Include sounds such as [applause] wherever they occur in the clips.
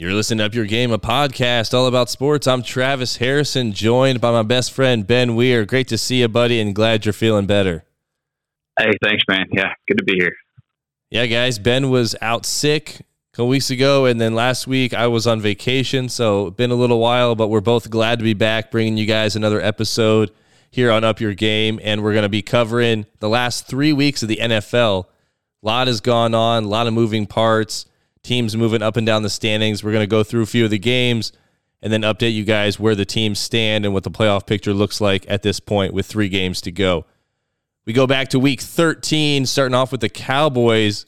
You're listening to Up Your Game, a podcast all about sports. I'm Travis Harrison, joined by my best friend Ben Weir. Great to see you, buddy, and glad you're feeling better. Hey, thanks, man. Yeah, good to be here. Yeah, guys, Ben was out sick a couple weeks ago, and then last week I was on vacation, so been a little while, but we're both glad to be back, bringing you guys another episode here on Up Your Game, and we're going to be covering the last three weeks of the NFL. A lot has gone on, a lot of moving parts teams moving up and down the standings. We're going to go through a few of the games and then update you guys where the teams stand and what the playoff picture looks like at this point with three games to go. We go back to week 13, starting off with the Cowboys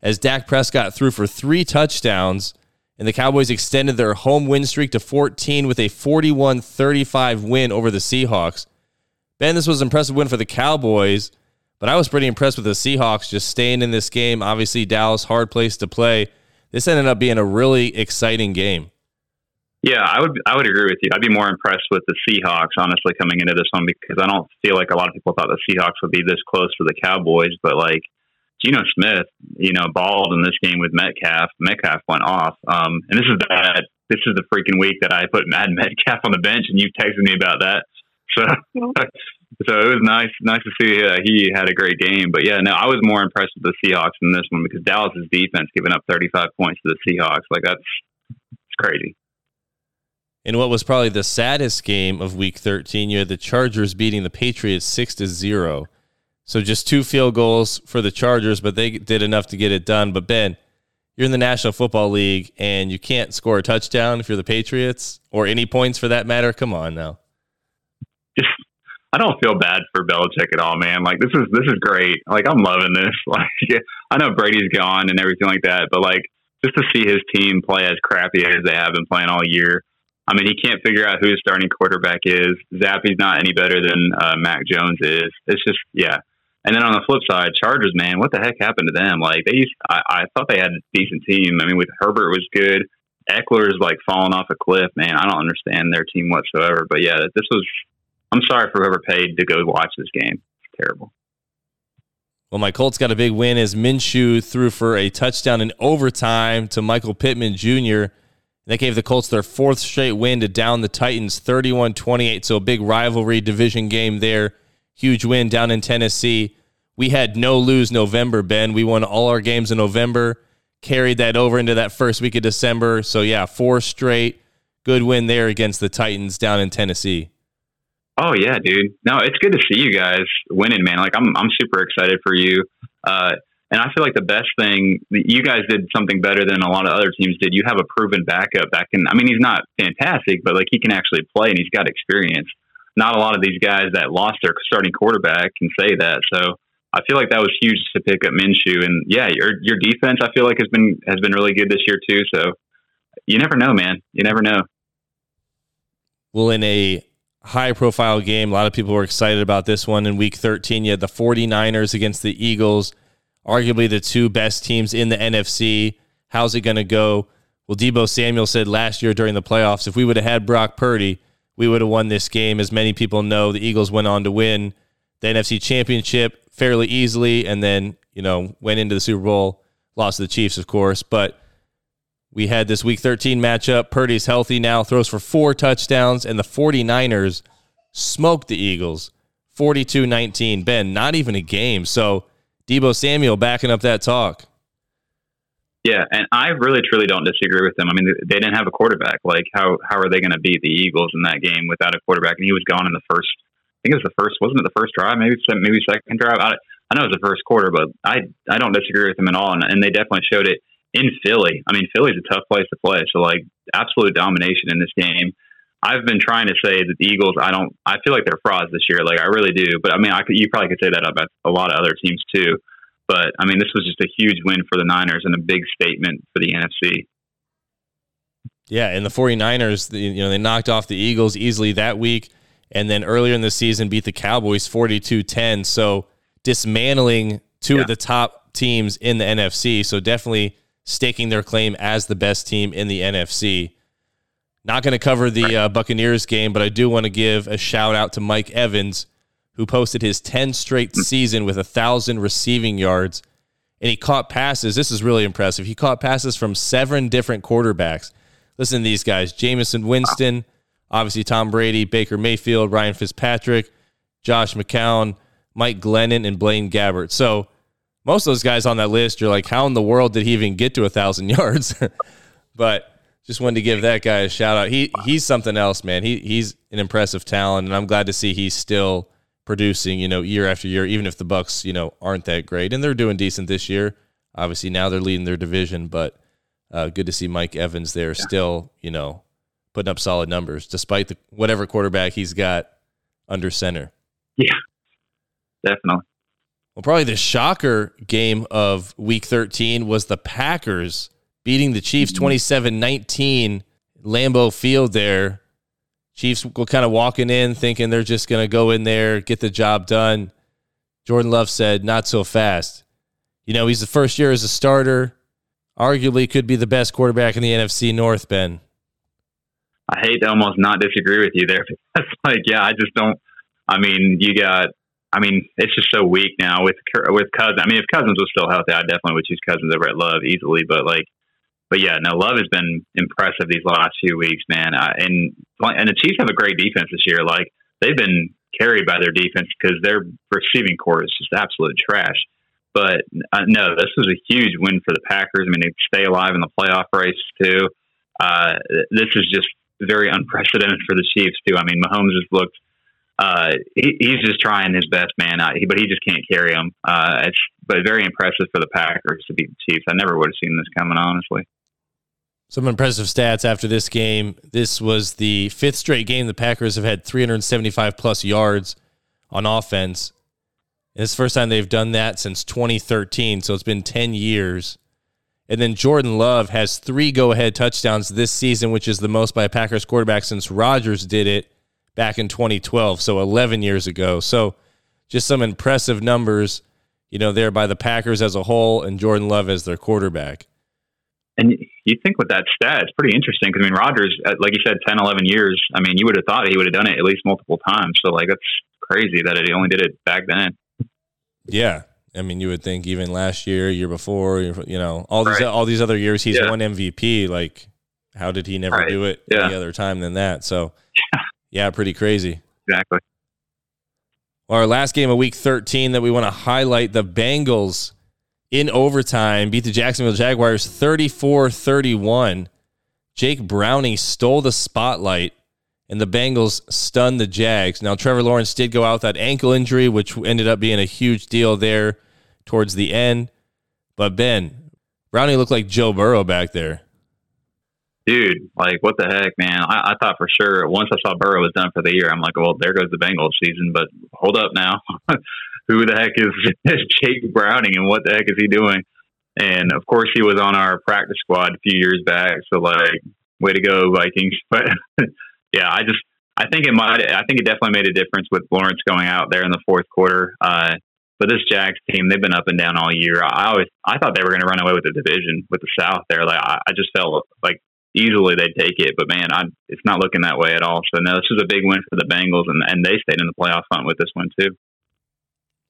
as Dak Prescott threw for three touchdowns, and the Cowboys extended their home win streak to 14 with a 41 35 win over the Seahawks. Ben, this was an impressive win for the Cowboys, but I was pretty impressed with the Seahawks just staying in this game. Obviously, Dallas, hard place to play this ended up being a really exciting game. Yeah, I would I would agree with you. I'd be more impressed with the Seahawks, honestly, coming into this one because I don't feel like a lot of people thought the Seahawks would be this close to the Cowboys, but like Geno Smith, you know, balled in this game with Metcalf. Metcalf went off, um, and this is that this is the freaking week that I put Mad [laughs] Metcalf on the bench, and you texted me about that. So [laughs] so it was nice, nice to see uh, he had a great game. But yeah, no, I was more impressed with the Seahawks in this one because Dallas's defense giving up 35 points to the Seahawks, like that's it's crazy. In what was probably the saddest game of Week 13, you had the Chargers beating the Patriots six to zero. So just two field goals for the Chargers, but they did enough to get it done. But Ben, you're in the National Football League and you can't score a touchdown if you're the Patriots or any points for that matter. Come on now. I don't feel bad for Belichick at all, man. Like this is this is great. Like I'm loving this. [laughs] Like I know Brady's gone and everything like that, but like just to see his team play as crappy as they have been playing all year. I mean, he can't figure out who his starting quarterback is. Zappe's not any better than uh, Mac Jones is. It's just yeah. And then on the flip side, Chargers, man, what the heck happened to them? Like they used, I, I thought they had a decent team. I mean, with Herbert was good. Ekeler's like falling off a cliff, man. I don't understand their team whatsoever. But yeah, this was I'm sorry for whoever paid to go watch this game. It's terrible. Well, my Colts got a big win as Minshew threw for a touchdown in overtime to Michael Pittman Jr. That gave the Colts their fourth straight win to down the Titans 31 28. So a big rivalry division game there. Huge win down in Tennessee. We had no lose November, Ben. We won all our games in November, carried that over into that first week of December. So, yeah, four straight. Good win there against the Titans down in Tennessee. Oh yeah, dude. No, it's good to see you guys winning, man. Like I'm, I'm super excited for you. Uh, and I feel like the best thing you guys did something better than a lot of other teams did. You have a proven backup that can. I mean, he's not fantastic, but like he can actually play and he's got experience. Not a lot of these guys that lost their starting quarterback can say that. So I feel like that was huge to pick up Minshew. And yeah, your your defense I feel like has been has been really good this year too. So you never know, man. You never know. Well, in a high profile game. A lot of people were excited about this one in week 13. You had the 49ers against the Eagles, arguably the two best teams in the NFC. How's it going to go? Well, Deebo Samuel said last year during the playoffs, if we would have had Brock Purdy, we would have won this game. As many people know, the Eagles went on to win the NFC Championship fairly easily and then, you know, went into the Super Bowl, lost to the Chiefs, of course. But we had this week 13 matchup. Purdy's healthy now, throws for four touchdowns, and the 49ers smoked the Eagles 42 19. Ben, not even a game. So Deebo Samuel backing up that talk. Yeah, and I really truly don't disagree with them. I mean, they didn't have a quarterback. Like, how how are they going to beat the Eagles in that game without a quarterback? And he was gone in the first. I think it was the first. Wasn't it the first drive? Maybe maybe second drive. I, I know it was the first quarter, but I I don't disagree with them at all. And, and they definitely showed it in Philly. I mean, Philly's a tough place to play. So like absolute domination in this game. I've been trying to say that the Eagles. I don't. I feel like they're frauds this year. Like I really do. But I mean, I could, you probably could say that about a lot of other teams too. But I mean, this was just a huge win for the Niners and a big statement for the NFC. Yeah, and the 49ers, you know, they knocked off the Eagles easily that week and then earlier in the season beat the Cowboys 42-10. So dismantling two yeah. of the top teams in the NFC. So definitely staking their claim as the best team in the NFC. Not going to cover the uh, Buccaneers game, but I do want to give a shout out to Mike Evans, who posted his 10 straight season with a 1,000 receiving yards. And he caught passes. This is really impressive. He caught passes from seven different quarterbacks. listen to these guys: Jameis Winston, obviously Tom Brady, Baker Mayfield, Ryan Fitzpatrick, Josh McCown, Mike Glennon, and Blaine Gabbert. So most of those guys on that list, you're like, how in the world did he even get to a thousand [laughs] yards? but just wanted to give that guy a shout out. He he's something else, man. He he's an impressive talent, and I'm glad to see he's still producing, you know, year after year, even if the Bucks, you know, aren't that great. And they're doing decent this year. Obviously now they're leading their division, but uh, good to see Mike Evans there yeah. still, you know, putting up solid numbers despite the whatever quarterback he's got under center. Yeah. Definitely. Well, probably the shocker game of week 13 was the Packers beating the Chiefs mm-hmm. 27 19, Lambeau Field there. Chiefs were kind of walking in thinking they're just going to go in there, get the job done. Jordan Love said, not so fast. You know, he's the first year as a starter. Arguably could be the best quarterback in the NFC North, Ben. I hate to almost not disagree with you there. [laughs] That's like, yeah, I just don't. I mean, you got I mean, it's just so weak now with with Cousins. I mean, if Cousins was still healthy, I definitely would choose Cousins over at Love easily. But like, but yeah, no, Love has been impressive these last few weeks, man. Uh, and and the Chiefs have a great defense this year. Like they've been carried by their defense because their receiving corps is just absolute trash. But uh, no, this was a huge win for the Packers. I mean, they stay alive in the playoff race too. Uh, this is just very unprecedented for the Chiefs too. I mean, Mahomes just looked uh, he, he's just trying his best, man. He, but he just can't carry him. Uh, it's but very impressive for the Packers to beat the Chiefs. I never would have seen this coming, honestly. Some impressive stats after this game. This was the fifth straight game the Packers have had 375 plus yards on offense. And it's the first time they've done that since 2013. So it's been 10 years. And then Jordan Love has three go ahead touchdowns this season, which is the most by a Packers quarterback since Rodgers did it back in 2012, so 11 years ago. So just some impressive numbers, you know, there by the Packers as a whole and Jordan Love as their quarterback. And you think with that stat, it's pretty interesting because, I mean, Rodgers, uh, like you said, 10, 11 years, I mean, you would have thought he would have done it at least multiple times. So, like, that's crazy that he only did it back then. Yeah. I mean, you would think even last year, year before, you know, all these right. all these other years he's yeah. won MVP. Like, how did he never right. do it yeah. any other time than that? So, Yeah, pretty crazy. Exactly. Our last game of week 13 that we want to highlight the Bengals in overtime beat the Jacksonville Jaguars 34 31. Jake Browning stole the spotlight and the Bengals stunned the Jags. Now, Trevor Lawrence did go out with that ankle injury, which ended up being a huge deal there towards the end. But Ben, Browning looked like Joe Burrow back there dude, like what the heck, man? I, I thought for sure once I saw Burrow was done for the year, I'm like, well, there goes the Bengals season. But hold up now, [laughs] who the heck is [laughs] Jake Browning and what the heck is he doing? And of course, he was on our practice squad a few years back. So like, way to go, Vikings! [laughs] But yeah, I just I think it might. I think it definitely made a difference with Lawrence going out there in the fourth quarter. Uh, but this Jags team, they've been up and down all year. I always I thought they were going to run away with the division with the South there. Like I, I just felt like easily they'd take it. But man, I, it's not looking that way at all. So no, this is a big win for the Bengals, and, and they stayed in the playoff hunt with this one too.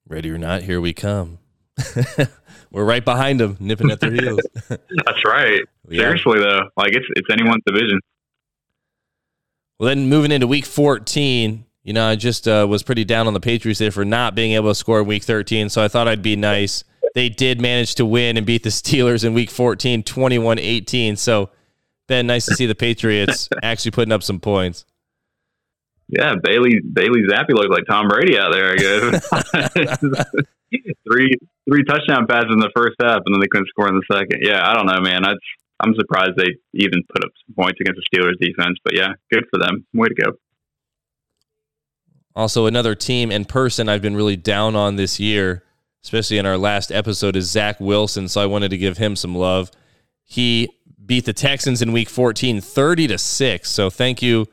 Ready or not, here we come. [laughs] We're right behind them, nipping at their heels. [laughs] [laughs] That's right. Yeah. Seriously though, like it's it's anyone's division. Well, then moving into Week 14, you know, I just uh, was pretty down on the Patriots there for not being able to score in Week 13, so I thought I'd be nice. They did manage to win and beat the Steelers in Week 14, 21 18. So Ben, nice to see the Patriots [laughs] actually putting up some points. Yeah, Bailey Bailey Zappe looked like Tom Brady out there. I guess [laughs] three three touchdown passes in the first half, and then they couldn't score in the second. Yeah, I don't know, man. I'm surprised they even put up some points against the Steelers defense. But yeah, good for them. Way to go. Also, another team and person I've been really down on this year, especially in our last episode, is Zach Wilson. So I wanted to give him some love. He beat the Texans in week 14 30 to 6. So thank you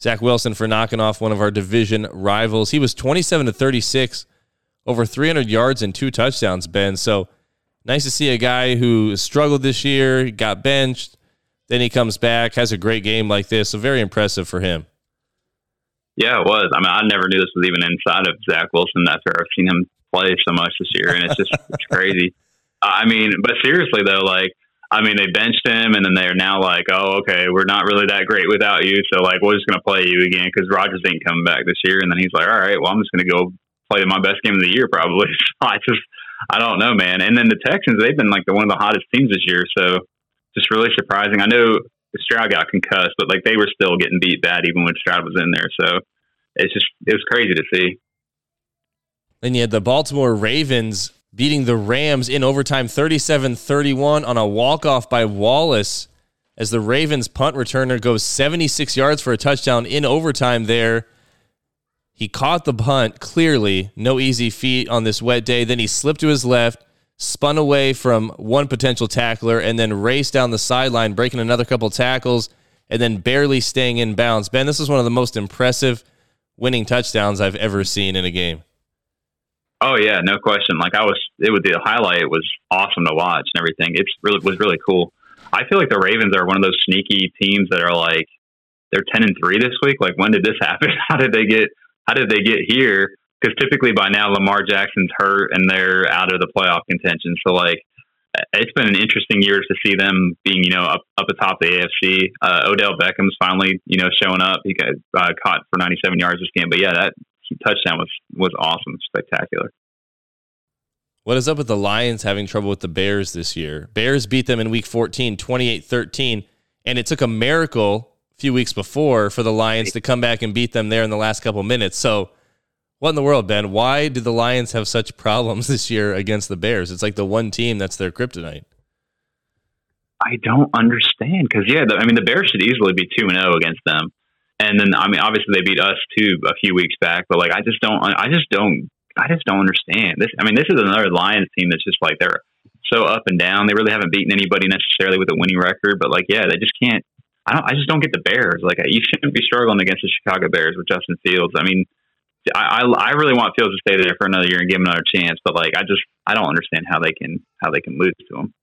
Zach Wilson for knocking off one of our division rivals. He was 27 to 36 over 300 yards and two touchdowns, Ben. So nice to see a guy who struggled this year, got benched, then he comes back, has a great game like this. So very impressive for him. Yeah, it was. I mean, I never knew this was even inside of Zach Wilson after I've seen him play so much this year, and it's just it's crazy. [laughs] I mean, but seriously though, like I mean, they benched him, and then they're now like, oh, okay, we're not really that great without you, so like we're just gonna play you again because Rodgers ain't coming back this year. And then he's like, all right, well, I'm just gonna go play my best game of the year probably. So [laughs] I just, I don't know, man. And then the Texans, they've been like the one of the hottest teams this year, so just really surprising. I know Stroud got concussed, but like they were still getting beat bad even when Stroud was in there. So it's just it was crazy to see. You had the Baltimore Ravens beating the Rams in overtime 37 31 on a walk off by Wallace as the Ravens punt returner goes 76 yards for a touchdown in overtime there. He caught the punt clearly, no easy feat on this wet day. Then he slipped to his left, spun away from one potential tackler, and then raced down the sideline, breaking another couple tackles, and then barely staying in bounds. Ben, this is one of the most impressive winning touchdowns I've ever seen in a game. Oh yeah, no question. Like I was, it was the highlight It was awesome to watch and everything. It's really was really cool. I feel like the Ravens are one of those sneaky teams that are like they're ten and three this week. Like when did this [laughs] happen? How did they get? How did they get here? Because typically by now Lamar Jackson's hurt and they're out of the playoff contention. So like it's been an interesting year to see them being you know up up atop the AFC. Uh, Odell Beckham's finally you know showing up. He got uh, caught for 97 yards this game, but yeah, that touchdown was was awesome, spectacular. What is up with the Lions having trouble with the Bears this year? Bears beat them in week 14, 28 13, and it took a miracle a few weeks before for the Lions to come back and beat them there in the last couple minutes. So, what in the world, Ben? Why do the Lions have such problems [laughs] this year against the Bears? It's like the one team that's their kryptonite. I don't understand because yeah, the, I mean the Bears should easily be two and zero oh against them. And then, I mean, obviously they beat us too a few weeks back, but like, I just don't, I just don't, I just don't understand this. I mean, this is another Lions team that's just like they're so up and down. They really haven't beaten anybody necessarily with a winning record, but like, yeah, they just can't. I don't. I just don't get the Bears. Like, you shouldn't be struggling against the Chicago Bears with Justin Fields. I mean, I, I, I really want Fields to stay there for another year and give him another chance, but like, I just, I don't understand how they can, how they can lose to him.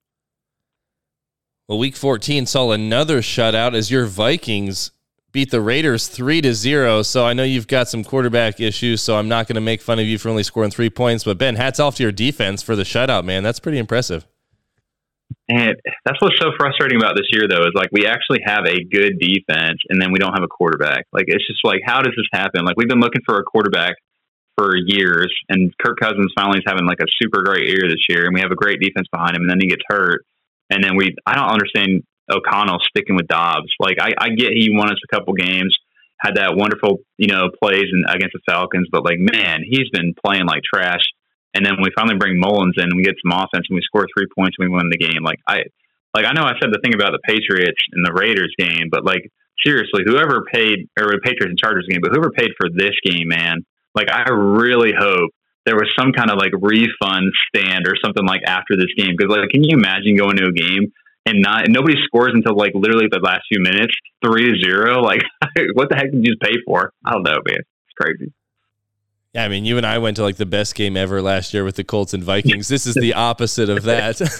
Well, Week 14 saw another shutout as your Vikings beat the Raiders three to zero. So I know you've got some quarterback issues, so I'm not going to make fun of you for only scoring three points. But Ben, hats off to your defense for the shutout, man. That's pretty impressive. And that's what's so frustrating about this year, though, is like we actually have a good defense, and then we don't have a quarterback. Like it's just like, how does this happen? Like we've been looking for a quarterback for years, and Kirk Cousins finally is having like a super great year this year, and we have a great defense behind him, and then he gets hurt, and then we I don't understand O'Connell sticking with Dobbs. Like I, I get he won us a couple games, had that wonderful you know plays in, against the Falcons, but like man, he's been playing like trash. And then we finally bring Mullens in, and we get some offense, and we score three points, and we win the game. Like I, like I know I said the thing about the Patriots and the Raiders game, but like seriously, whoever paid or the Patriots and Chargers game, but whoever paid for this game, man, like I really hope there was some kind of like refund stand or something like after this game because like can you imagine going to a game and not nobody scores until like literally the last few minutes, three to zero. Like, [laughs] what the heck did you just pay for? I don't know, man. It's crazy. Yeah, I mean, you and I went to like the best game ever last year with the Colts and Vikings. This is the [laughs] opposite of that. [laughs]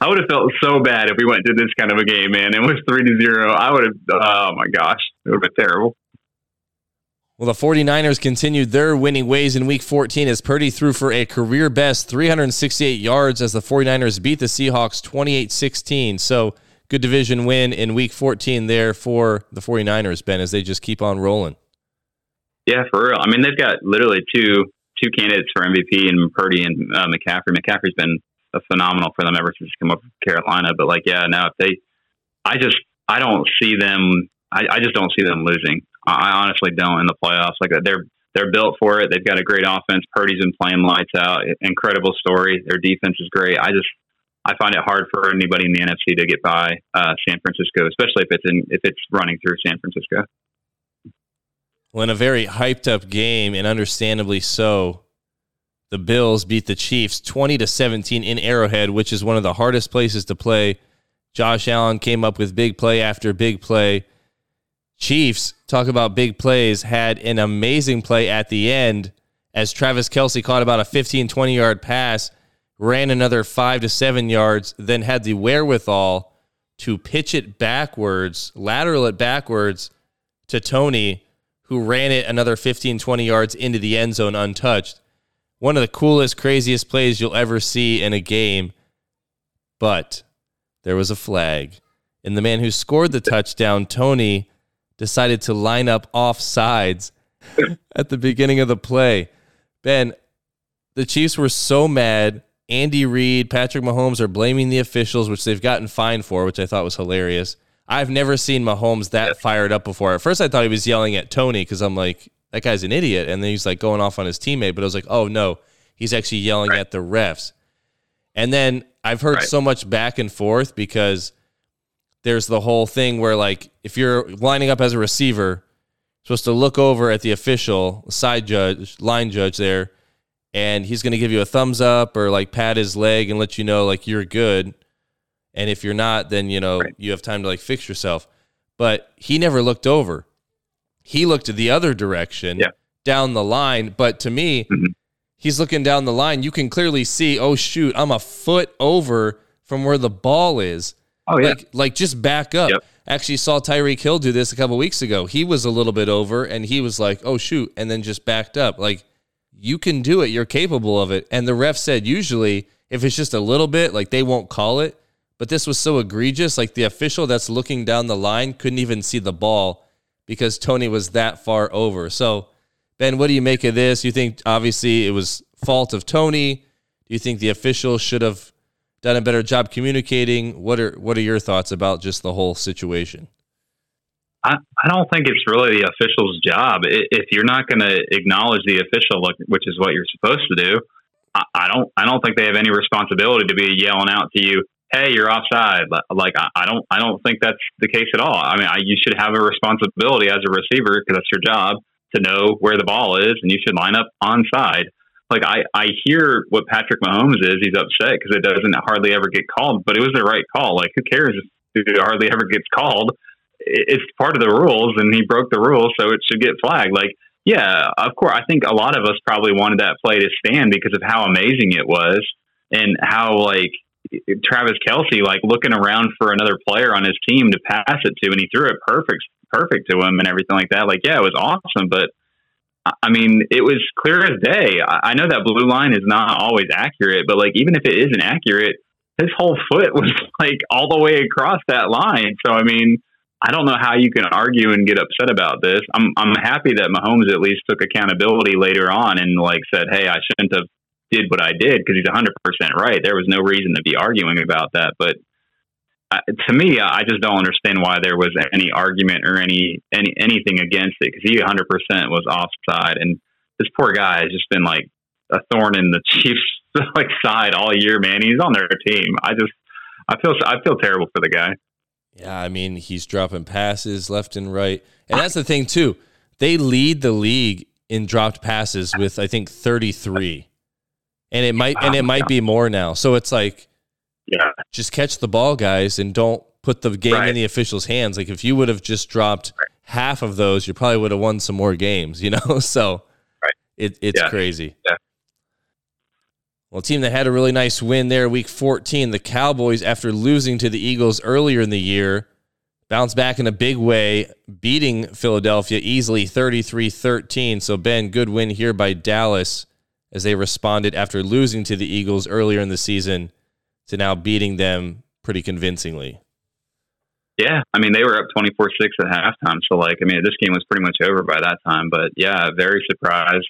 I would have felt so bad if we went to this kind of a game, man. It was three to zero. I would have. Oh my gosh, it would have been terrible. Well, the 49ers continued their winning ways in week 14 as Purdy threw for a career best 368 yards as the 49ers beat the Seahawks 28 16. So, good division win in week 14 there for the 49ers, Ben, as they just keep on rolling. Yeah, for real. I mean, they've got literally two two candidates for MVP and Purdy and uh, McCaffrey. McCaffrey's been a phenomenal for them ever since he came up from Carolina. But like, yeah, now if they, I just I don't see them. I, I just don't see them losing. I honestly don't in the playoffs. Like they're they're built for it. They've got a great offense. Purdy's been playing lights out. Incredible story. Their defense is great. I just I find it hard for anybody in the NFC to get by uh, San Francisco, especially if it's in if it's running through San Francisco. Well, in a very hyped up game, and understandably so, the Bills beat the Chiefs twenty to seventeen in Arrowhead, which is one of the hardest places to play. Josh Allen came up with big play after big play. Chiefs, talk about big plays, had an amazing play at the end as Travis Kelce caught about a 15, 20 yard pass, ran another five to seven yards, then had the wherewithal to pitch it backwards, lateral it backwards to Toney, who ran it another 15, 20 yards into the end zone untouched. One of the coolest, craziest plays you'll ever see in a game. but there was a flag. And the man who scored the touchdown, Toney, decided to line up off sides at the beginning of the play. Ben, the Chiefs were so mad. Andy Reid, Patrick Mahomes are blaming the officials, which they've gotten fined for, which I thought was hilarious. I've never seen Mahomes that fired up before. At first, I thought he was yelling at Toney because I'm like, that guy's an idiot. And then he's like going off on his teammate. But I was like, oh no, he's actually yelling right. at the refs. And then I've heard right. so much back and forth because there's the whole thing where like if you're lining up as a receiver, supposed to look over at the official side judge, line judge there, and he's going to give you a thumbs up or like pat his leg and let you know like you're good. And if you're not, then you know right. you have time to like fix yourself. But he never looked over. He looked the other direction yeah. down the line. But to me, mm-hmm. he's looking down the line. You can clearly see, oh shoot, I'm a foot over from where the ball is. Oh yeah. Like, like just back up. Yep. Actually saw Tyreek Hill do this a couple weeks ago. He was a little bit over and he was like, "Oh shoot," and then just backed up. Like you can do it. You're capable of it. And the ref said usually if it's just a little bit, like they won't call it. But this was so egregious, like the official that's looking down the line couldn't even see the ball because Toney was that far over. So, Ben, what do you make of this? You think obviously it was fault of Toney? Do you think the official should have done a better job communicating? What are what are your thoughts about just the whole situation? I, I don't think it's really the official's job. If you're not going to acknowledge the official, which is what you're supposed to do, I, I don't. I don't think they have any responsibility to be yelling out to you, "Hey, you're offside." Like I don't. I don't think that's the case at all. I mean, I, you should have a responsibility as a receiver because that's your job to know where the ball is, and you should line up on side like I, I hear what Patrick Mahomes is. He's upset because it doesn't hardly ever get called, but it was the right call. Like who cares if it hardly ever gets called? It's part of the rules, and he broke the rules, so it should get flagged. Like yeah, of course. I think a lot of us probably wanted that play to stand because of how amazing it was and how like Travis Kelce like looking around for another player on his team to pass it to, and he threw it perfect, perfect to him and everything like that. Like yeah, it was awesome, but I mean, it was clear as day. I know that blue line is not always accurate, but like even if it isn't accurate, his whole foot [laughs] was like all the way across that line. So I mean, I don't know how you can argue and get upset about this. I'm I'm happy that Mahomes at least took accountability later on and like said, "Hey, I shouldn't have did what I did" because he's 100% right. There was no reason to be arguing about that, but to me, I just don't understand why there was any argument or any any anything against it because he 100 percent was offside, and this poor guy has just been like a thorn in the [laughs] Chiefs like side all year. Man, he's on their team. I just I feel I feel terrible for the guy. Yeah, I mean he's dropping passes left and right, and that's the thing too. They lead the league in dropped passes with I think 33, and it might and it might be more now. So it's like yeah. Just catch the ball, guys, and don't put the game right. in the officials' hands. Like if you would have just dropped right. half of those, you probably would have won some more games, you [laughs] know? so right. it, it's yeah. crazy. Yeah. Well, a team that had a really nice win there, week 14, the Cowboys, after losing to the Eagles earlier in the year, bounced back in a big way, beating Philadelphia easily 33 13. So, Ben, good win here by Dallas as they responded after losing to the Eagles earlier in the season to now beating them pretty convincingly. Yeah, I mean they were up twenty four six at halftime. So like, I mean, this game was pretty much over by that time. But yeah, very surprised.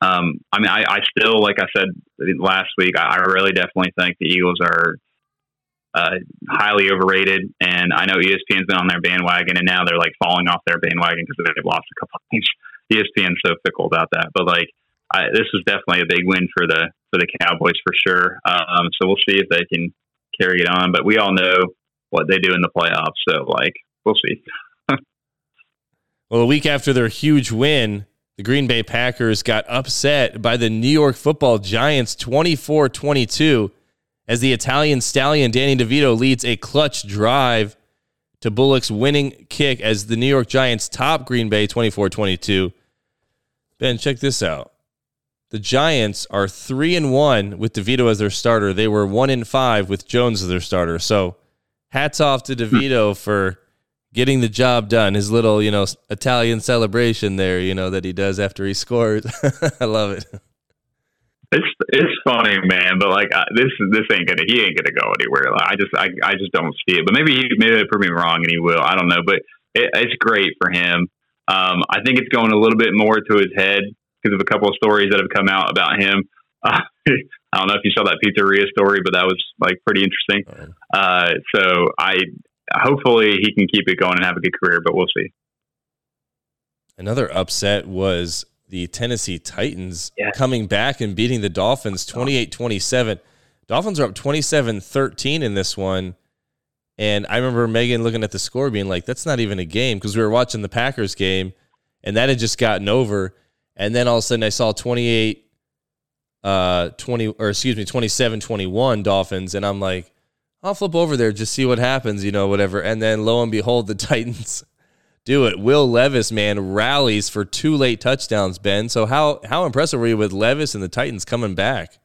Um, I mean, I, I still, like I said last week, I, I really definitely think the Eagles are uh, highly overrated. And I know ESPN's been on their bandwagon, and now they're like falling off their bandwagon because they've lost a couple of things. ESPN's so fickle about that. But like, I, this was definitely a big win for the for the Cowboys for sure. Um, so we'll see if they can carry it on. But we all know what they do in the playoffs, so like we'll see. [laughs] well, a week after their huge win, the Green Bay Packers got upset by the New York Football Giants 24-22 as the Italian stallion Danny DeVito leads a clutch drive to Bullock's winning kick as the New York Giants top Green Bay 24-22. Ben, check this out the Giants are three and one with DeVito as their starter. They were one in five with Jones as their starter. So hats off to DeVito for getting the job done. His little, you know, Italian celebration there, you know, that he does after he scores. [laughs] I love it. It's it's funny, man, but like this this ain't gonna he ain't gonna go anywhere. Like, I just I, I just don't see it. But maybe he maybe they prove me wrong and he will. I don't know, but it, it's great for him. Um, I think it's going a little bit more to his head because of a couple of stories that have come out about him. Uh, [laughs] I don't know if you saw that pizzeria story, but that was like pretty interesting. Uh, so I hopefully he can keep it going and have a good career, but we'll see. Another upset was the Tennessee Titans Yeah. coming back and beating the Dolphins 28 27. Dolphins are up 27 13 in this one. And I remember Megan looking at the score being like, that's not even a game because we were watching the Packers game and that had just gotten over. And then all of a sudden I saw 28 uh 20 or excuse me 27 21 Dolphins and I'm like I'll flip over there just see what happens you know whatever. And then lo and behold the [laughs] Titans do it. Will Levis man rallies for two late touchdowns Ben. So how how impressive were you with Levis and the Titans coming back?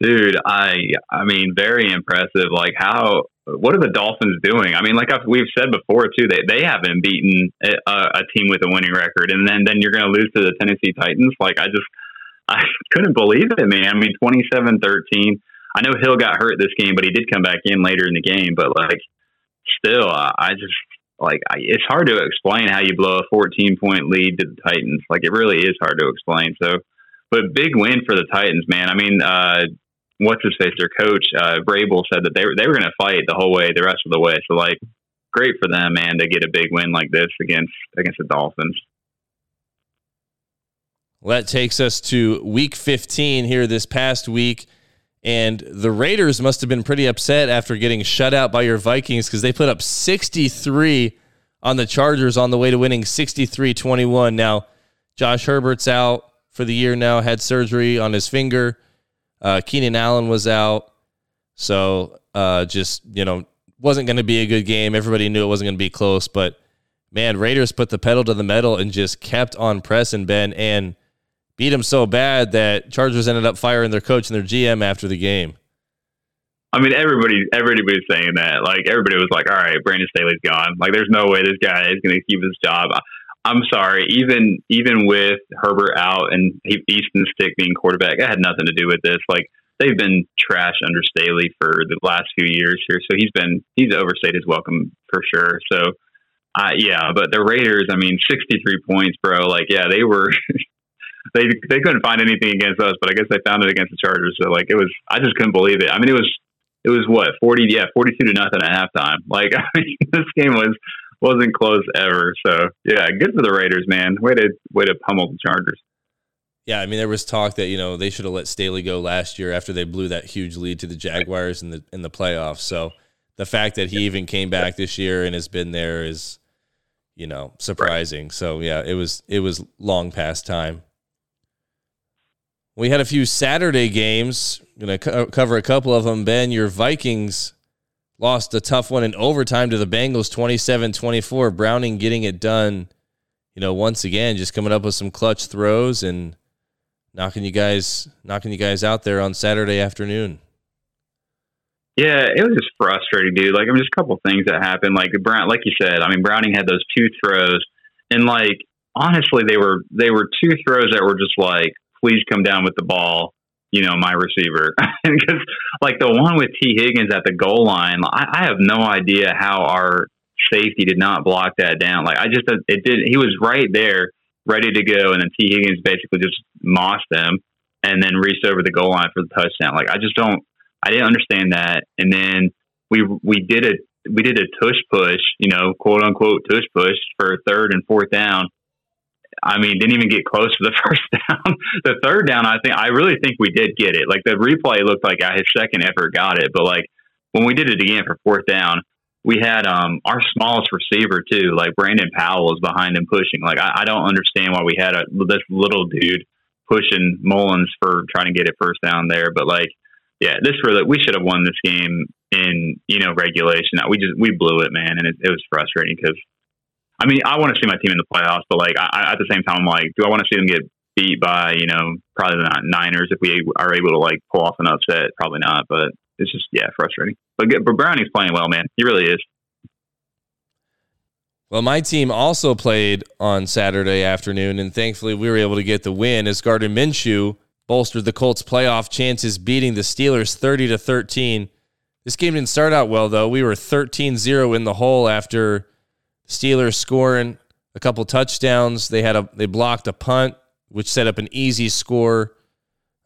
Dude, I I mean, very impressive. Like how what are the Dolphins doing? I mean, like I've, we've said before too, they they haven't beaten a, a team with a winning record, and then then you're going to lose to the Tennessee Titans. Like I just [laughs] I couldn't believe it, man. I mean, 27-13. I know Hill got hurt this game, but he did come back in later in the game. But like, still, I, I just like I, it's hard to explain how you blow a 14 point lead to the Titans. Like it really is hard to explain. So, but big win for the Titans, man. I mean, uh, what's his face? Their coach, uh, said that they were they were going to fight the whole way, the rest of the way. So, like, great for them, man, to get a big win like this against against the Dolphins. well, that takes us to week 15 here this past week and the Raiders must have been pretty upset after getting shut out by your Vikings because they put up 63 on the Chargers on the way to winning 63 21. Now, Josh Herbert's out for the year now, had surgery on his finger. Uh, Keenan Allen was out. So uh, just, you know, wasn't going to be a good game. Everybody knew it wasn't going to be close. But man, Raiders put the pedal to the metal and just kept on pressing Ben and beat him so bad that Chargers ended up firing their coach and their GM after the game. I mean, everybody, everybody was saying that. Like, everybody was like, "All right, Brandon Staley's gone. Like, there's no way this guy is going to keep his job." I'm sorry. Even even with Herbert out and Easton Stick being quarterback, it had nothing to do with this. Like, they've been trash under Staley for the last few years here, so he's been he's overstayed his welcome for sure. So, uh, yeah, but the Raiders, I mean, 63 points, bro. Like, yeah, they were. [laughs] They, they couldn't find anything against us, but I guess they found it against the Chargers. So like it was, I just couldn't believe it. I mean, it was it was what forty, yeah, forty two to nothing at halftime. Like [laughs] I mean, this game was wasn't close ever. So yeah, good for the Raiders, man. Way to way to pummel the Chargers. Yeah, I mean there was talk that you know they should have let Staley go last year after they blew that huge lead to the Jaguars in the in the playoffs. So the fact that he even came back this year and has been there is, you know, surprising. So yeah, it was it was long past time. We had a few Saturday games. Going to co- cover a couple of them. Ben, your Vikings lost a tough one in overtime to the Bengals 27-24. Browning getting it done, you know, once again just coming up with some clutch throws and knocking you guys knocking you guys out there on Saturday afternoon. Yeah, it was just frustrating, dude. Like, I mean, just a couple things that happened. Like Brown, like you said, I mean, Browning had those two throws, and like honestly, they were they were two throws that were just like, please come down with the ball, you know, my receiver. [laughs] Because like the one with Tee Higgins at the goal line, I, I have no idea how our safety did not block that down. Like I just it did. He was right there, ready to go, and then Tee Higgins basically just mossed them and then reached over the goal line for the touchdown. Like I just don't. I didn't understand that. And then we we did a we did a tush push, you know, quote unquote tush push for third and fourth down. I mean, didn't even get close to the [laughs] first down. the third down, I think I really think we did get it. Like the replay looked like his second effort got it, but like when we did it again for fourth down, we had um our smallest receiver too, like Brandon Powell was behind him pushing. Like I, I don't understand why we had a this little dude pushing Mullens for trying to get it first down there, but like yeah, this really we should have won this game in you know regulation. We just we blew it, man, and it, it was frustrating because I mean I want to see my team in the playoffs, but like I, at the same time, I'm like, do I want to see them get beat by you know probably not Niners if we are able to like pull off an upset? Probably not, but it's just yeah frustrating. But but Brownie's playing well, man. He really is. Well, my team also played on Saturday afternoon, and thankfully we were able to get the win as Gardner Minshew bolstered the Colts' playoff chances, beating the Steelers 30 to 13. This game didn't start out well, though. We were 13 0 in the hole after Steelers scoring a couple touchdowns. They had a they blocked a punt, which set up an easy score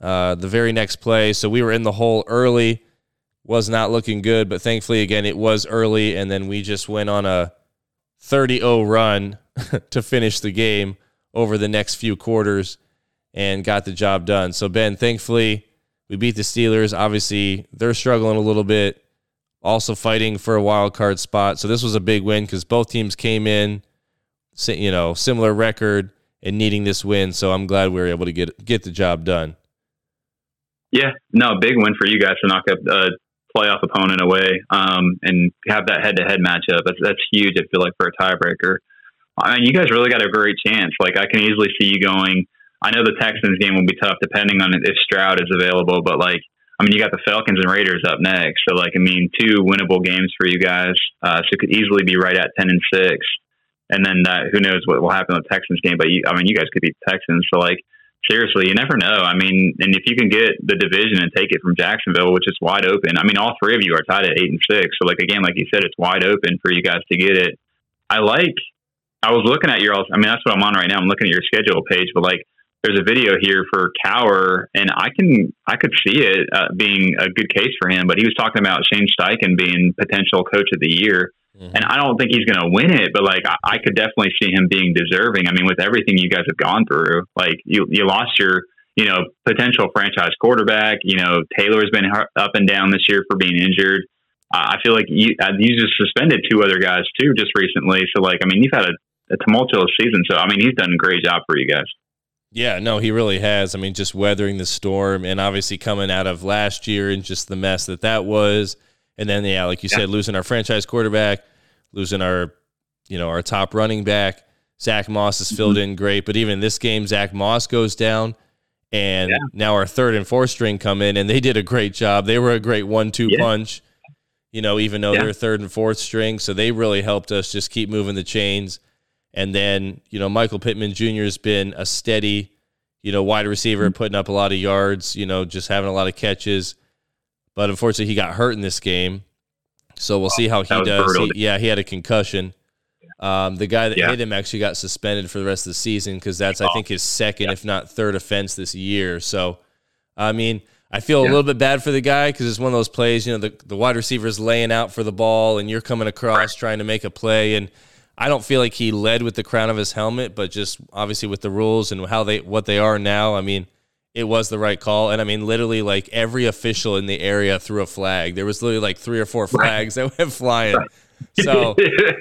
uh, the very next play. So we were in the hole early. Was not looking good, but thankfully, again, it was early, and then we just went on a 30 0 run [laughs] to finish the game over the next few quarters and got the job done. So, Ben, thankfully, we beat the Steelers. Obviously, they're struggling a little bit, also fighting for a wild card spot. So, this was a big win because both teams came in, you know, similar record and needing this win. So, I'm glad we were able to get get the job done. Yeah, no, big win for you guys to knock up a playoff opponent away um, and have that head to head matchup. That's, that's huge. I feel like for a tiebreaker. I mean, you guys really got a great chance. Like I can easily see you going. I know the Texans game will be tough depending on if Stroud is available, but like I mean, you got the Falcons and Raiders up next. So like I mean, two winnable games for you guys. Uh, so it could easily be right at ten and six. And then who knows what will happen in the Texans game? But you, I mean, you guys could the Texans. So like seriously, you never know. I mean, and if you can get the division and take it from Jacksonville, which is wide open. I mean, all three of you are tied at eight and six. So like again, like you said, it's wide open for you guys to get it. I like I was looking at your, I mean, that's what I'm on right now. I'm looking at your schedule page, but like, there's a video here for Cowher, and I can, I could see it uh, being a good case for him. But he was talking about Shane Steichen being potential coach of the year, mm-hmm. and I don't think he's going to win it, but like, I, I could definitely see him being deserving. I mean, with everything you guys have gone through, like you, you lost your, you know, potential franchise quarterback. You know, Taylor's been up and down this year for being injured. I feel like you uh, you just suspended two other guys too just recently. So like, I mean, you've had a a tumultuous season. So I mean, he's done a great job for you guys. Yeah, no, he really has. I mean, just weathering the storm and obviously coming out of last year and just the mess that that was, and then yeah, like you yeah. said, losing our franchise quarterback, losing our, you know, our top running back. Zach Moss is filled mm-hmm. in great, but even this game, Zach Moss goes down, and yeah. now our third and fourth string come in, and they did a great job. They were a great one-two yeah. punch, you know, even though they're third and fourth string, so they really helped us just keep moving the chains. And then, you know, Michael Pittman Jr. has been a steady, you know, wide receiver, mm-hmm. putting up a lot of yards, you know, just having a lot of catches. But unfortunately, he got hurt in this game. So we'll see how he does. He, yeah, he had a concussion. Um, the guy that yeah. hit him actually got suspended for the rest of the season because that's, I think, his second, yeah. if not third, offense this year. So, I mean, I feel yeah. a little bit bad for the guy because it's one of those plays, you know, the, the wide receiver is laying out for the ball and you're coming across right. trying to make a play. And I don't feel like he led with the crown of his helmet, but just obviously with the rules and how they what they are now, I mean, it was the right call. And I mean, literally, like every official in the area threw a flag. There was literally like three or four flags right. that [laughs] went flying. Right. So,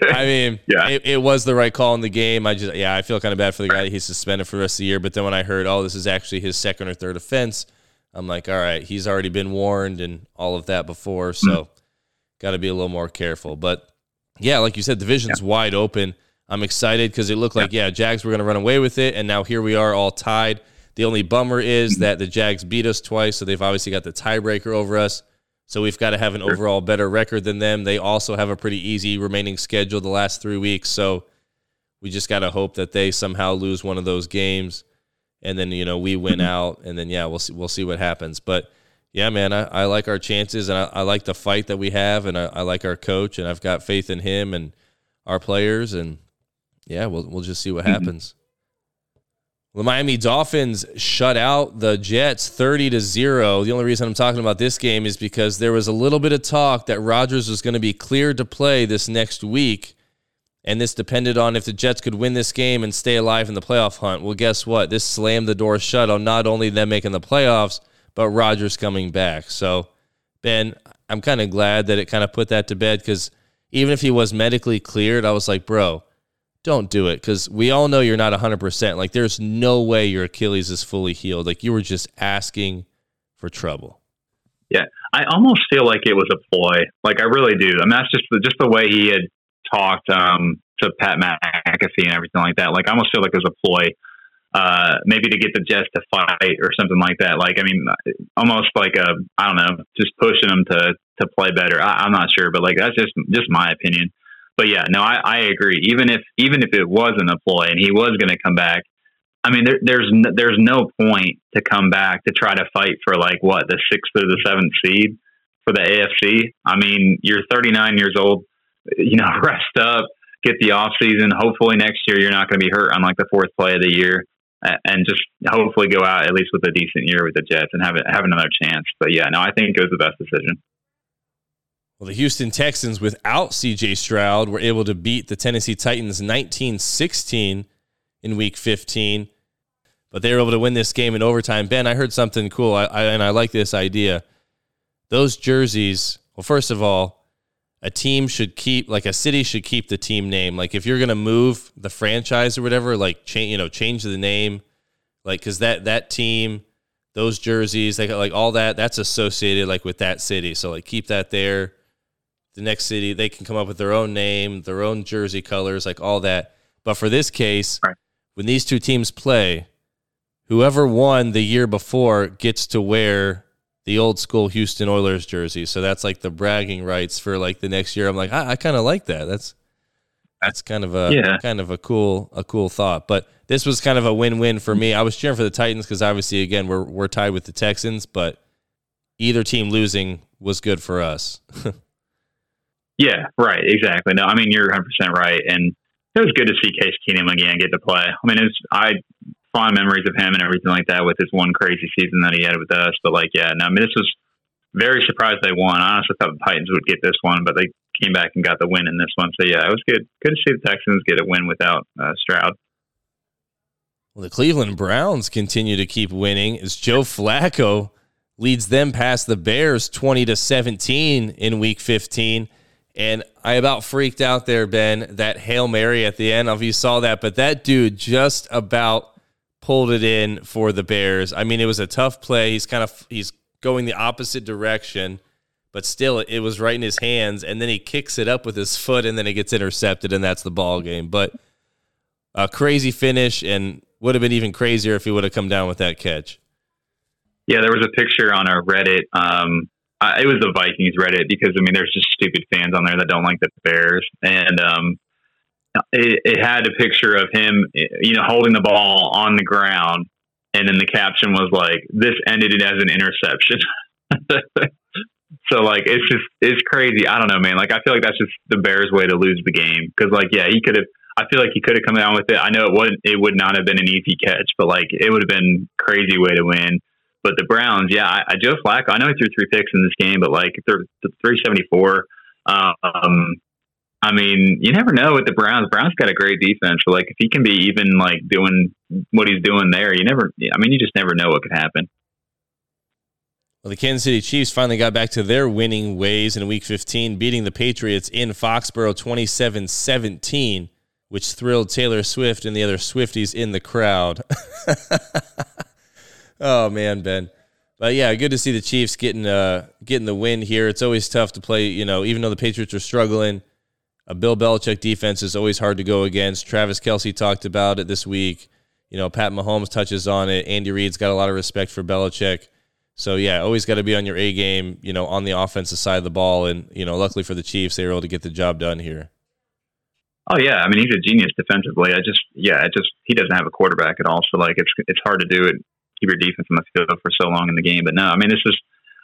I [laughs] mean, yeah. it, it, was the right call in the game. I just, yeah, I feel kind of bad for the guy that he's suspended for the rest of the year. But then when I heard, oh, this is actually his second or third offense, I'm like, all right, he's already been warned and all of that before. So, mm-hmm. got to be a little more careful. But yeah, like you said, division's yeah. wide open. I'm excited because it looked like, yeah, Jags were going to run away with it. And now here we are all tied. The only bummer is mm-hmm. that the Jags beat us twice. So they've obviously got the tiebreaker over us. So we've got to have an sure. overall better record than them. They also have a pretty easy remaining schedule the last three weeks. So we just got to hope that they somehow lose one of those games. And then, you know, we win mm-hmm. out. And then, yeah, we'll see, we'll see what happens. But yeah, man, I, I like our chances and I, I, like the fight that we have and I, I, like our coach and I've got faith in him and our players and yeah, we'll we'll just see what mm-hmm. happens. The Miami Dolphins shut out the Jets 30 to 0. The only reason I'm talking about this game is because there was a little bit of talk that Rodgers was going to be cleared to play this next week. And this depended on if the Jets could win this game and stay alive in the playoff hunt. Well, guess what? This slammed the door shut on not only them making the playoffs, but Rodgers coming back. So, Ben, I'm kind of glad that it kind of put that to bed because even if he was medically cleared, I was like, bro, don't do it because we all know you're not 100%. Like, there's no way your Achilles is fully healed. Like, you were just asking for trouble. Yeah, I almost feel like it was a ploy. Like, I really do. I mean, that's just just the way he had talked um, to Pat McAfee and everything like that. Like, I almost feel like it was a ploy uh, maybe to get the Jets to fight or something like that. Like, I mean, almost like a, I don't know, just pushing them to, to play better. I, am not sure, but like, that's just, just my opinion. But yeah, no, I, I agree. Even if, even if it wasn't a ploy and he was going to come back, I mean, there, there's no, there's no point to come back to try to fight for like what the sixth or the seventh seed for the AFC. I mean, you're 39 years old. You know, [laughs] rest up, get the off season. Hopefully next year you're not going to be hurt on like the fourth play of the year, and just hopefully go out at least with a decent year with the Jets and have it have another chance. But yeah, no, I think it was the best decision. Well, the Houston Texans without CJ Stroud were able to beat the Tennessee Titans 19 16 in week 15, but they were able to win this game in overtime. Ben, I heard something cool, I, I, and I like this idea. Those jerseys, well, first of all, a team should keep like a city should keep the team name. Like if you're gonna move the franchise or whatever, like change you know change the name, like because that that team, those jerseys, like like all that that's associated like with that city. So like keep that there. The next city they can come up with their own name, their own jersey colors, like all that. But for this case, right when these two teams play, whoever won the year before gets to wear the old school Houston Oilers jersey. So that's like the bragging rights for like the next year. I'm like, I, I kind of like that. That's that's kind of a yeah. kind of a cool a cool thought. But this was kind of a win win for me. I was cheering for the Titans because obviously again we're we're tied with the Texans, but either team losing was good for us. [laughs] yeah, right, exactly. No, I mean you're 100 percent right, and it was good to see Case Keenum again get to play. I mean, it's I fond memories of him and everything like that with his one crazy season that he had with us. But like, yeah, no, I mean, this was very surprised they won. I honestly thought the Titans would get this one, but they came back and got the win in this one. So yeah, it was good. Good to see the Texans get a win without uh, Stroud. Well, the Cleveland Browns continue to keep winning as Joe Flacco leads them past the Bears 20 to 17 in week 15. And I about freaked out there, Ben, that Hail Mary at the end. I don't know If you saw that, but that dude just about pulled it in for the Bears. I mean, it was a tough play. He's kind of he's going the opposite direction, but still it was right in his hands. And then he kicks it up with his foot and then it gets intercepted, and that's the ball game. But a crazy finish and would have been even crazier if he would have come down with that catch. Yeah, there was a picture on our Reddit um, it was the Vikings Reddit because I mean, there's just stupid fans on there that don't like the Bears, and um, it, it had a picture of him, you know, holding the ball on the ground, and then the caption was like, "This ended it as an interception." [laughs] so like, it's just it's crazy. I don't know, man. Like, I feel like that's just the Bears' way to lose the game because, like, yeah, he could have. I feel like he could have come down with it. I know it wouldn't. It would not have been an easy catch, but like, it would have been crazy way to win. But the Browns, yeah, I, I Joe Flacco. I know he threw three picks in this game, but like they're three seventy four. Um, I mean, you never know with the Browns. Browns got a great defense. So like if he can be even like doing what he's doing there, you never. I mean, you just never know what could happen. Well, the Kansas City Chiefs finally got back to their winning ways in Week 15, beating the Patriots in Foxborough 27 17, which thrilled Taylor Swift and the other Swifties in the crowd. [laughs] Oh man, Ben. But yeah, good to see the Chiefs getting uh getting the win here. It's always tough to play, you know, even though the Patriots are struggling. A Bill Belichick defense is always hard to go against. Travis Kelce talked about it this week. You know, Pat Mahomes touches on it. Andy Reid's got a lot of respect for Belichick. So yeah, always got to be on your A game, you know, on the offensive side of the ball. And you know, luckily for the Chiefs, they were able to get the job done here. Oh yeah, I mean he's a genius defensively. I just yeah, it just he doesn't have a quarterback at all, so like it's it's hard to do it keep your defense on the field for so long in the game. But no, I mean, this is,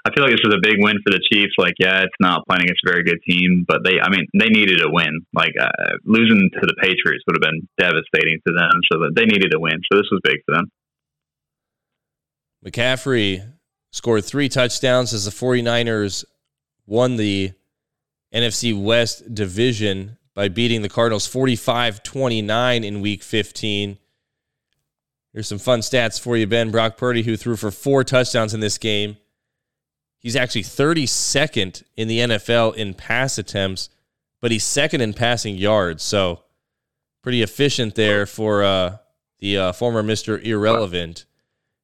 I feel like this was a big win for the Chiefs. Like, yeah, it's not playing against a very good team, but they, I mean, they needed a win. Like, uh, losing to the Patriots would have been devastating to them. So that they needed a win. So this was big for them. McCaffrey scored three touchdowns as the 49ers won the NFC West division by beating the Cardinals 45 29 in week 15. Here's some fun stats for you, Ben. Brock Purdy, who threw for four touchdowns in this game. He's actually 32nd in the NFL in pass attempts, but he's second in passing yards. So pretty efficient there for uh, the uh, former Mr. Irrelevant.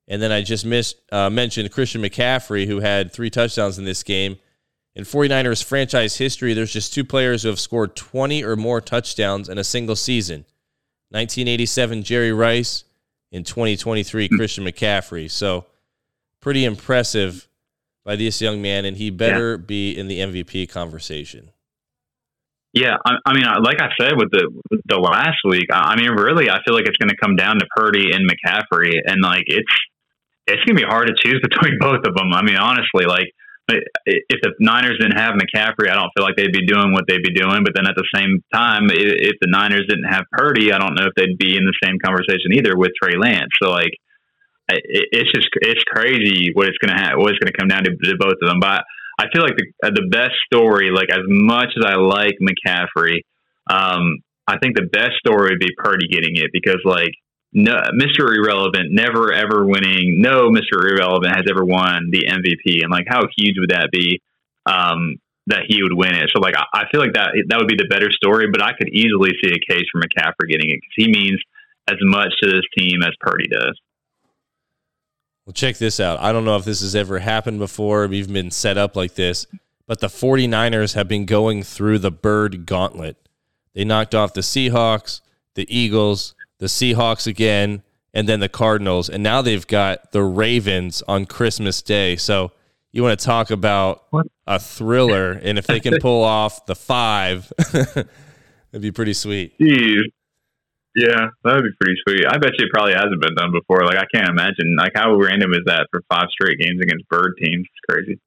And then I just missed uh, mentioned Christian McCaffrey, who had three touchdowns in this game. In 49ers franchise history, there's just two players who have scored 20 or more touchdowns in a single season 1987, Jerry Rice, in 2023, Christian McCaffrey. So pretty impressive by this young man, and he better yeah. be in the MVP conversation. Yeah, I, I mean, like I said with the with the last week, I mean, really, I feel like it's going to come down to Purdy and McCaffrey, and like it's it's going to be hard to choose [laughs] between both of them. I mean, honestly, like if the Niners didn't have McCaffrey, I don't feel like they'd be doing what they'd be doing. But then at the same time, if the Niners didn't have Purdy, I don't know if they'd be in the same conversation either with Trey Lance. So like, it's just it's crazy what it's gonna have, what it's gonna come down to, to both of them. But I feel like the the best story, like as much as I like McCaffrey, um, I think the best story would be Purdy getting it because like no, Mr. Irrelevant, never ever winning. No, Mr. Irrelevant has ever won the MVP, and like how huge would that be um, that he would win it? So like I, I feel like that that would be the better story, but I could easily see a case for McCaffrey getting it because he means as much to this team as Purdy does. Well, check this out. I don't know if this has ever happened before, or even been set up like this, but the 49ers have been going through the bird gauntlet. They knocked off the Seahawks, the Eagles, the Seahawks again, and then the Cardinals. And now they've got the Ravens on Christmas Day. So you want to talk about what? a thriller. And if they can pull off the five, [laughs] it'd be pretty sweet. Jeez. Yeah, that would be pretty sweet. I bet you it probably hasn't been done before. Like I can't imagine. Like how random is that for five straight games against bird teams? It's crazy.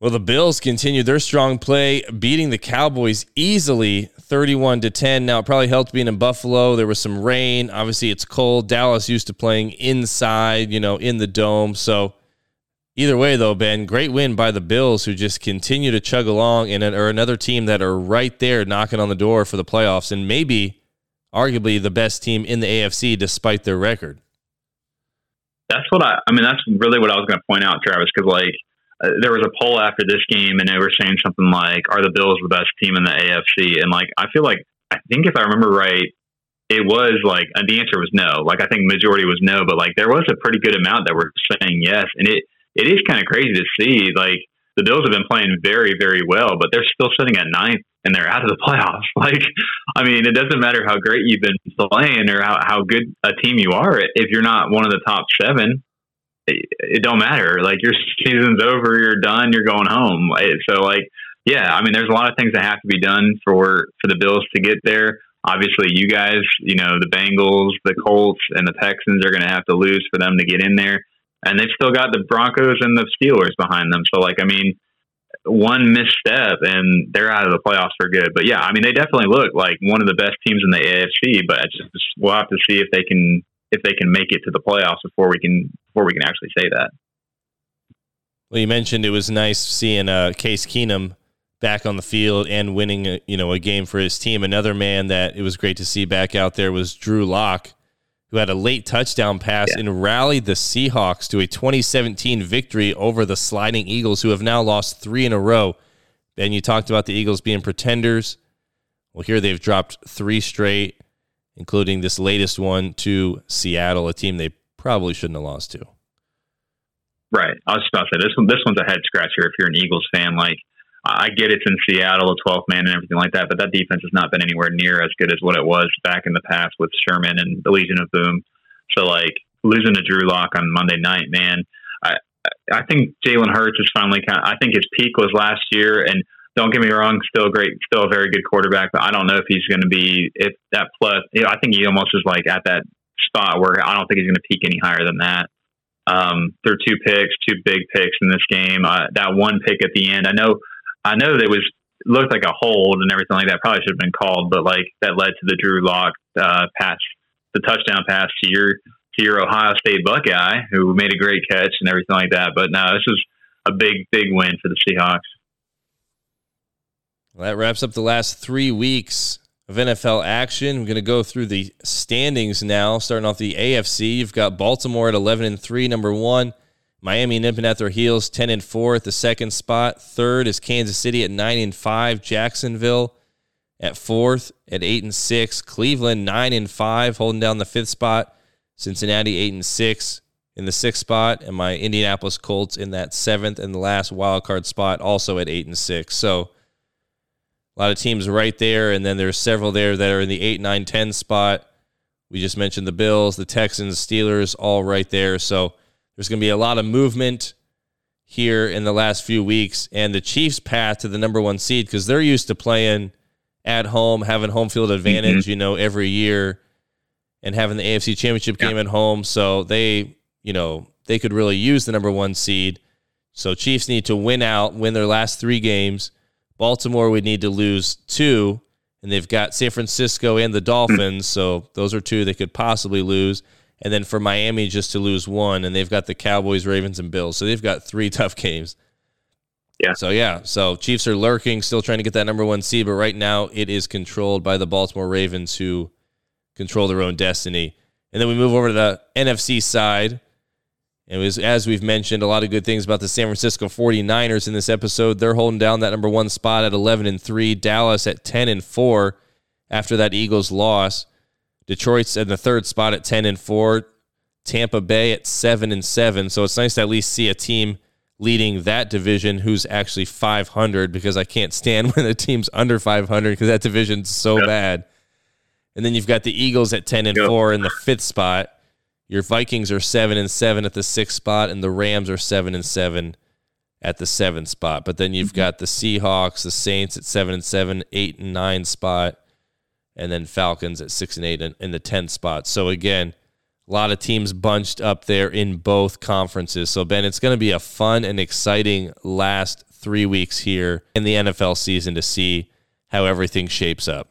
Well, the Bills continue their strong play, beating the Cowboys easily 31 to 10. Now, it probably helped being in Buffalo. There was some rain. Obviously, it's cold. Dallas used to playing inside, you know, in the dome. So, either way, though, Ben, great win by the Bills, who just continue to chug along and are another team that are right there knocking on the door for the playoffs and maybe arguably the best team in the AFC despite their record. That's what I, I mean, that's really what I was going to point out, Travis, because, like, uh, there was a poll after this game, and they were saying something like, "Are the Bills the best team in the AFC?" And like, I feel like I think if I remember right, it was like uh, the answer was no. Like I think majority was no, but like there was a pretty good amount that were saying yes, and it it is kind of crazy to see. Like the Bills have been playing very very well, but they're still sitting at ninth and they're out of the playoffs. [laughs] Like I mean, it doesn't matter how great you've been playing or how how good a team you are if you're not one of the top seven it, don't matter. Like your [laughs] season's over, you're done, you're going home. So like, yeah, I mean, there's a lot of things that have to be done for for the Bills to get there. Obviously, you guys, you know, the Bengals, the Colts, and the Texans are going to have to lose for them to get in there, and they've still got the Broncos and the Steelers behind them. So like, I mean, one misstep and they're out of the playoffs for good. But yeah, I mean, they definitely look like one of the best teams in the AFC. But just we'll have to see if they can if they can make it to the playoffs before we can before we can actually say that. Well, you mentioned it was nice seeing uh, Case Keenum back on the field and winning, a, you know, a game for his team. Another man that it was great to see back out there was Drew Lock, who had a late touchdown pass yeah. and rallied the Seahawks to a 2017 victory over the Sliding Eagles, who have now lost three in a row. Ben, you talked about the Eagles being pretenders. Well, here they've dropped three straight including this latest one to Seattle, a team they probably shouldn't have lost to. Right. I was just about to say this one. This one's a head scratcher if you're an Eagles fan. Like I get it's in Seattle, a 12th man, and everything like that, but that defense has not been anywhere near as good as what it was back in the past with Sherman and the Legion of Boom. So like losing to Drew Lock on Monday night, man. I I think Jalen Hurts is finally kind. Of, I think his peak was last year, and don't get me wrong, still great, still a very good quarterback, but I don't know if he's going to be if that plus. You know, I think he almost is like at that spot where I don't think he's going to peak any higher than that. Um, are two picks, two big picks in this game. Uh, that one pick at the end, I know, I know that was looked like a hold and everything like that. Probably should have been called, but like that led to the Drew Lock uh, pass, the touchdown pass to your to your Ohio State Buckeye, who made a great catch and everything like that. But no, this is a big, big win for the Seahawks. Well, that wraps up the last three weeks of NFL action. We're going to go through the standings now, starting off the AFC. You've got Baltimore at 11 and 3, number one. Miami nipping at their heels, 10 and 4 at the second spot. Third is Kansas City at 9 and 5. Jacksonville at fourth at 8 and 6. Cleveland 9 and 5, holding down the fifth spot. Cincinnati 8 and 6 in the sixth spot. And my Indianapolis Colts in that seventh and the last wild card spot, also at 8 and 6. So, a lot of teams right there, and then there's several there that are in the 8, 9, 10 spot. We just mentioned the Bills, the Texans, Steelers, all right there. So there's going to be a lot of movement here in the last few weeks and the Chiefs' path to the number one seed because they're used to playing at home, having home field advantage, mm-hmm. you know, every year and having the AFC championship game yeah. at home. So they, you know, they could really use the number one seed. So Chiefs need to win out, win their last three games. Baltimore would need to lose two, and they've got San Francisco and the Dolphins. so those are two they could possibly lose. And then for Miami just to lose one, and they've got the Cowboys, Ravens, and Bills. So they've got three [laughs] tough games. Yeah. So yeah, so Chiefs are lurking, still trying to get that number one seed, but right now it is controlled by the Baltimore Ravens, who control their own destiny. And then we move over to the NFC side. It was, as we've mentioned, a lot of good things about the San Francisco 49ers in this episode. They're holding down that number one spot at 11 and 3. Dallas at 10 and 4 after that Eagles loss. Detroit's in the third spot at 10 and 4. Tampa Bay at 7 and 7. So it's nice to at least see a team leading that division who's actually 500 because I can't stand [laughs] when a team's under 500 because that division's so yeah. bad. And then you've got the Eagles at 10 and 4 in the fifth spot. Your Vikings are 7 and 7 at the sixth spot, and the Rams are 7 and 7 at the seventh spot. But then you've mm-hmm. got the Seahawks, the Saints at 7 and 7, 8 and 9 spot, and then Falcons at 6 and 8 in, in the 10th spot. So again, a lot of teams bunched up there in both conferences. So, Ben, it's going to be a fun and exciting last three weeks here in the NFL season to see how everything shapes up.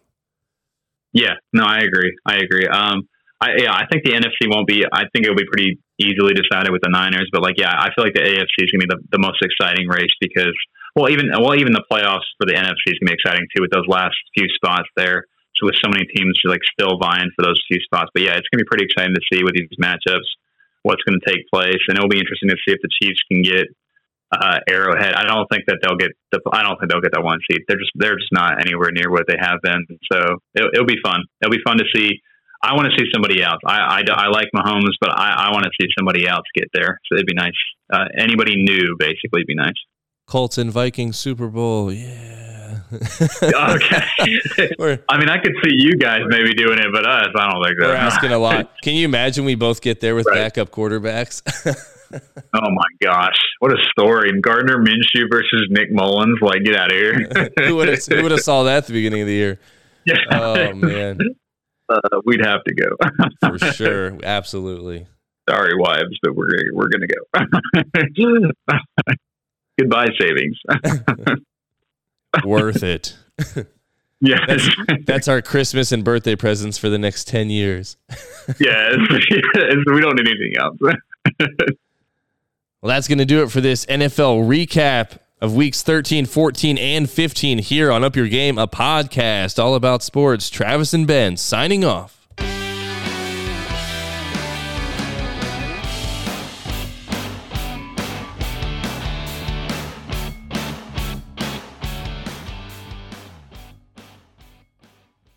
Yeah, no, I agree. I agree. Um, I, yeah, I think the NFC won't be. I think it'll be pretty easily decided with the Niners. But like, yeah, I feel like the AFC is gonna be the, the most exciting race because, well, even well, even the playoffs for the NFC is gonna be exciting too with those last few spots there. With so many teams like still vying for those few spots. But yeah, it's gonna be pretty exciting to see with these matchups what's going to take place, and it'll be interesting to see if the Chiefs can get uh, Arrowhead. I don't think that they'll get the. I don't think they'll get that one seed. They're just they're just not anywhere near what they have been. So it'll, it'll be fun. It'll be fun to see. I want to see somebody else. I, I, I like Mahomes, but I, I want to see somebody else get there. So it'd be nice. Uh, anybody new, basically, be nice. Colts and Vikings Super Bowl. Yeah. [laughs] okay. I mean, I could see you guys maybe doing it, but us, I don't think that. We're asking a lot. [laughs] Can you imagine we both get there with right. backup quarterbacks? [laughs] oh my gosh, what a story! Gardner Minshew versus Nick Mullens. Like, get out of here. who would have who would have saw that at the beginning of the year? Yeah. Oh man. Uh, we'd have to go for sure. Absolutely. Sorry, wives, but we're we're gonna go. Goodbye, savings. Worth it. [laughs] Yeah, that's, that's, our Christmas and birthday presents for the next ten years. [laughs] yes, yes, we don't need anything else. well, that's going to do it for this NFL recap of weeks 13, 14, and 15 here on Up Your Game, a podcast all about sports. Travis and Ben signing off.